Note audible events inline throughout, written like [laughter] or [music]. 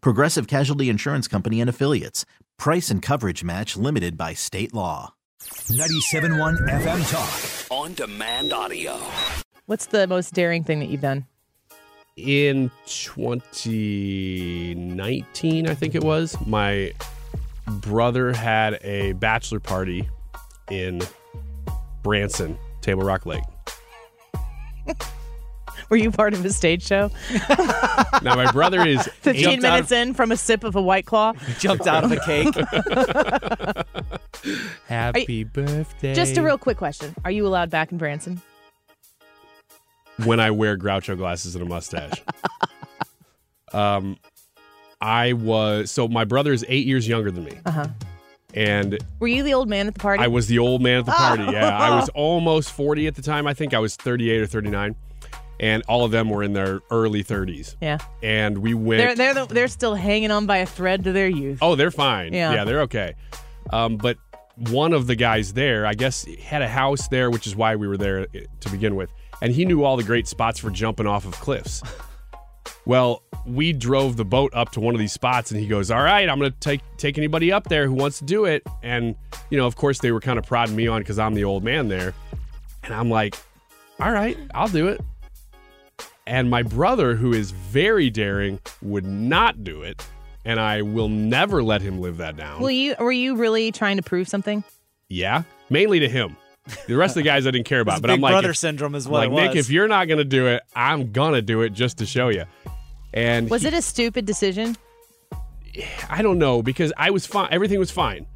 Progressive Casualty Insurance Company and Affiliates. Price and coverage match limited by state law. 97.1 FM Talk. On demand audio. What's the most daring thing that you've done? in 2019, I think it was, my brother had a bachelor party in Branson, Table Rock Lake. [laughs] [laughs] Were you part of a stage show? [laughs] Now, my brother is [laughs] 15 eight- minutes in from a sip of a white claw. Jumped out of a cake. Happy birthday. Just a real quick question. Are you allowed back in Branson? when I wear Groucho glasses and a mustache. um, I was so my brother is eight years younger than me, Uh-huh. and Were you the old man at the party? I was the old man at the party. Yeah, I was almost 40 at the time. I think I was 38 or 39. And all of them were in their early 30s. Yeah. And we went. They're they're the, they're still hanging on by a thread to their youth. oh, they're fine. Yeah. Yeah, they're okay. Um, but one of the guys there, I guess, had a house there, which is why we were there to begin with. And he knew all the great spots for jumping off of cliffs. [laughs] Well, we drove the boat up to one of these spots, and he goes, "All right, I'm going to take take anybody up there who wants to do it." And you know, of course, they were kind of prodding me on because I'm the old man there, and I'm like, "All right, I'll do it." And my brother, who is very daring, would not do it, and I will never let him live that down. Well, you were you really trying to prove something? yeah, mainly to him. The rest of the guys I didn't care [laughs] about, but big I'm like, brother if- syndrome is what like it Nick, if you're not gonna do it, I'm gonna do it just to show you. And Was he- it a stupid decision? I don't know because I was fine. Everything was fine.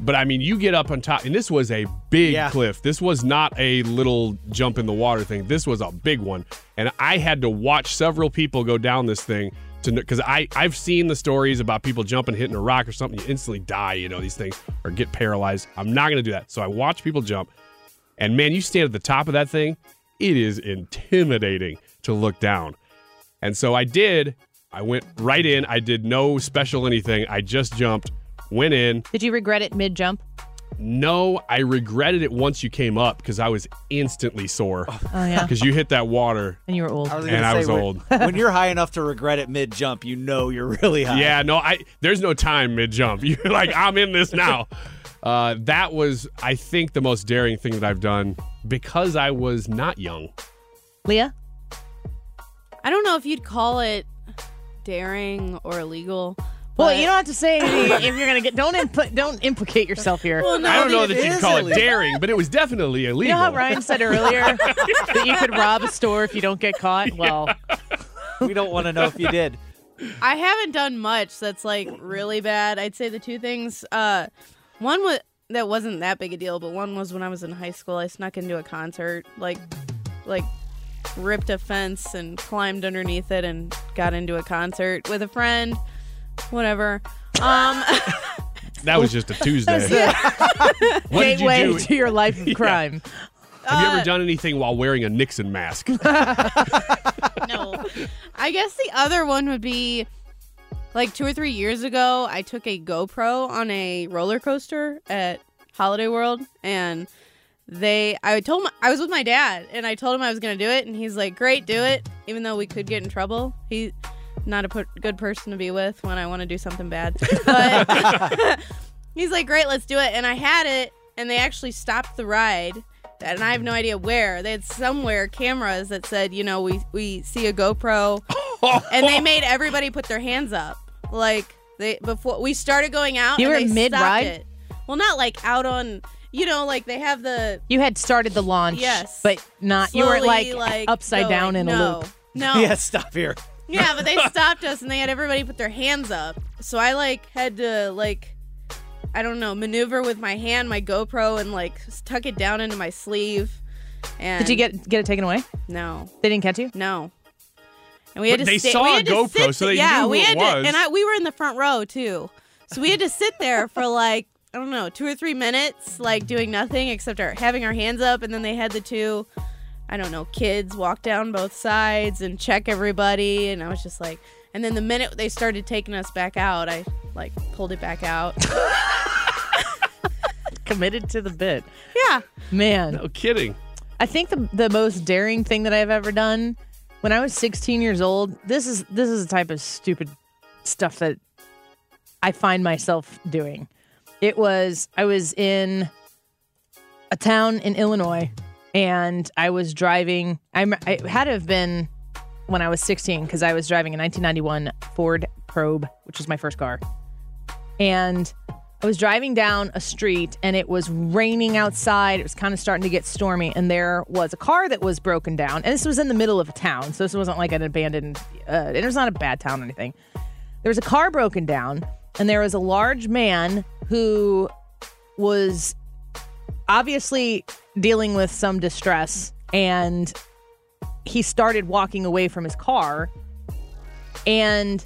But I mean, you get up on top, and this was a big Yeah. cliff. This was not a little jump in the water thing. This was a big one, and I had to watch several people go down this thing to because I I've seen the stories about people jumping, hitting a rock or something, you instantly die. You know these things or get paralyzed. I'm not gonna do that. So I watch people jump, and man, you stand at the top of that thing, it is intimidating to look down. And so I did. I went right in. I did no special anything. I just jumped, went in. Did you regret it mid jump? No, I regretted it once you came up because I was instantly sore Oh yeah, because you hit that water. and you were old. I was and gonna I say, was when- old. [laughs] when you're high enough to regret it mid jump, you know you're really high. Yeah, no, I there's no time mid jump. [laughs] You're like, I'm in this now. Uh, that was, I think, the most daring thing that I've done because I was not young. Leah, I don't know if you'd call it daring or illegal. Well, you don't have to say anything if you're gonna get. Don't impl- don't implicate yourself here. Well, no, I don't know that you'd is call it illegal. daring, but it was definitely illegal. You know how Ryan said earlier [laughs] that you could rob a store if you don't get caught? Well, we don't want to know if you did. I haven't done much that's like really bad. I'd say the two things. Uh, one was that wasn't that big a deal, but one was when I was in high school. I snuck into a concert, like, like ripped a fence and climbed underneath it and got into a concert with a friend. Whatever. Um, [laughs] That was just a Tuesday. [laughs] [laughs] what did you gateway do? to your life of crime. Have you uh, ever done anything while wearing a Nixon mask? no. I guess the other one would be like two or three years ago, I took a GoPro on a roller coaster at Holiday World and they I told my, I was with my dad and I told him I was going to do it and he's like, "Great, do it." Even though we could get in trouble. He not a put, good person to be with when I want to do something bad. But [laughs] he's like, "Great, let's do it." And I had it and they actually stopped the ride and I have no idea where. They had somewhere cameras that said, you know, we we see a GoPro, [laughs] and they made everybody put their hands up, like They before we started going out. You and were they mid-ride? Well, not like out on. You know, like they have the You had started the launch, Yes. but not. you were slowly, like, upside down going. in a loop. No. [laughs] Yeah, stop here. Yeah, but they [laughs] stopped us and they had everybody put their hands up. So I like had to like I don't know, maneuver with my hand, my GoPro and like tuck it down into my sleeve. And Did you get get it taken away? No. They didn't catch you. No. And we had But to they stay, saw we a to GoPro, sit- so they yeah, knew who we it had was. To, and I we were in the front row too. So we had to sit there for like I don't know, 2 or 3 minutes like doing nothing except our, having our hands up and then they had the two I don't know, kids walk down both sides and check everybody and I was just like and then the minute they started taking us back out, I like pulled it back out. [laughs] Committed to the bit. yeah. Man, No kidding. I think the the most daring thing that I've ever done when I was 16 years old. This is this is the type of stupid stuff that I find myself doing. It was I was in a town in Illinois and I was driving I, I had to have been when I was 16 because I was driving a 1991 Ford Probe, which was my first car. And I was driving down a street and it was raining outside. It was kind of starting to get stormy, and there was a car that was broken down. And this was in the middle of a town, so this wasn't like an abandoned. Uh, it was not a bad town or anything. There was a car broken down, and there was a large man who was obviously dealing with some distress, and he started walking away from his car. And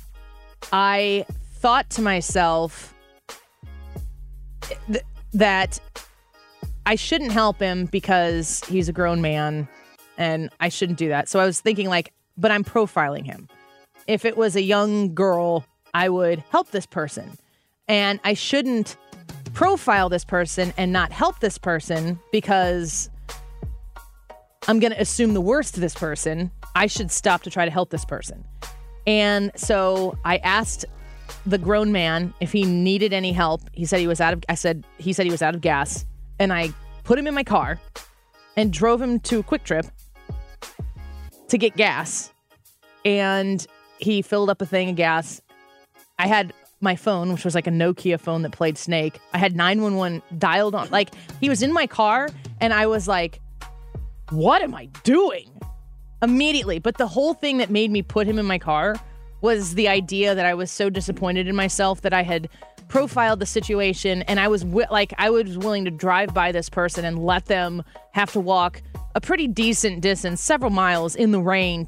I thought to myself th- that I shouldn't help him because he's a grown man and I shouldn't do that. So I was thinking, like, but I'm profiling him. If it was a young girl, I would help this person. And I shouldn't profile this person and not help this person because I'm going to assume the worst to this person. I should stop to try to help this person. And so I asked the grown man if he needed any help. He said he was out of I said he said he was out of gas and I put him in my car and drove him to a QuikTrip to get gas. And he filled up a thing of gas. I had my phone, which was like a Nokia phone that played Snake. I had 911 dialed on. Like he was in my car and I was like, what am I doing? Immediately. But the whole thing that made me put him in my car was the idea that I was so disappointed in myself that I had profiled the situation and I was wi- like I was willing to drive by this person and let them have to walk a pretty decent distance, several miles in the rain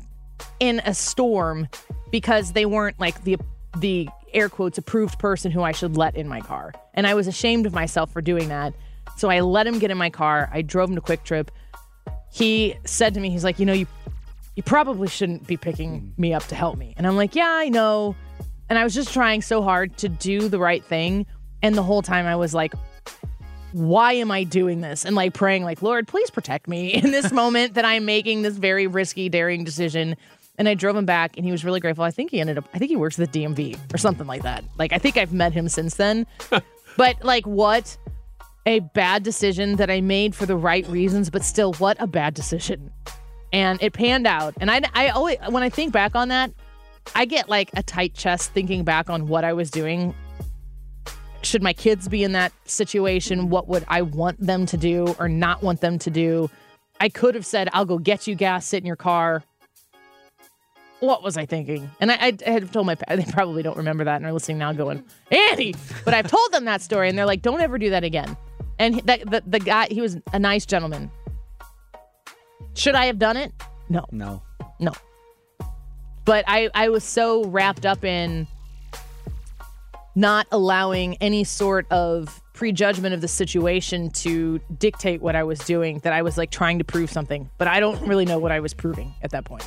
in a storm because they weren't like the the air quotes approved person who I should let in my car. And I was ashamed of myself for doing that. So I let him get in my car. I drove him to QuikTrip. He said to me, he's like, "You know, you you probably shouldn't be picking me up to help me." And I'm like, "Yeah, I know." And I was just trying so hard to do the right thing, and the whole time I was like, why am I doing this? And like praying, like, Lord, please protect me in this [laughs] moment that I'm making this very risky, daring decision. And I drove him back and he was really grateful. I think he ended up, I think he works at the DMV or something like that. Like, I think I've met him since then. [laughs] but like, what a bad decision that I made for the right reasons, but still, what a bad decision. And it panned out. And I, I always, when I think back on that, I get like a tight chest thinking back on what I was doing should my kids be in that situation what would i want them to do or not want them to do i could have said i'll go get you gas sit in your car what was i thinking and i, I, I had told my [laughs] they probably don't remember that and are listening now going annie but i've told them that story and they're like don't ever do that again and that the, the guy he was a nice gentleman should i have done it no No. no. But I, I was so wrapped up in not allowing any sort of prejudgment of the situation to dictate what I was doing that I was like trying to prove something. But I don't really know what I was proving at that point.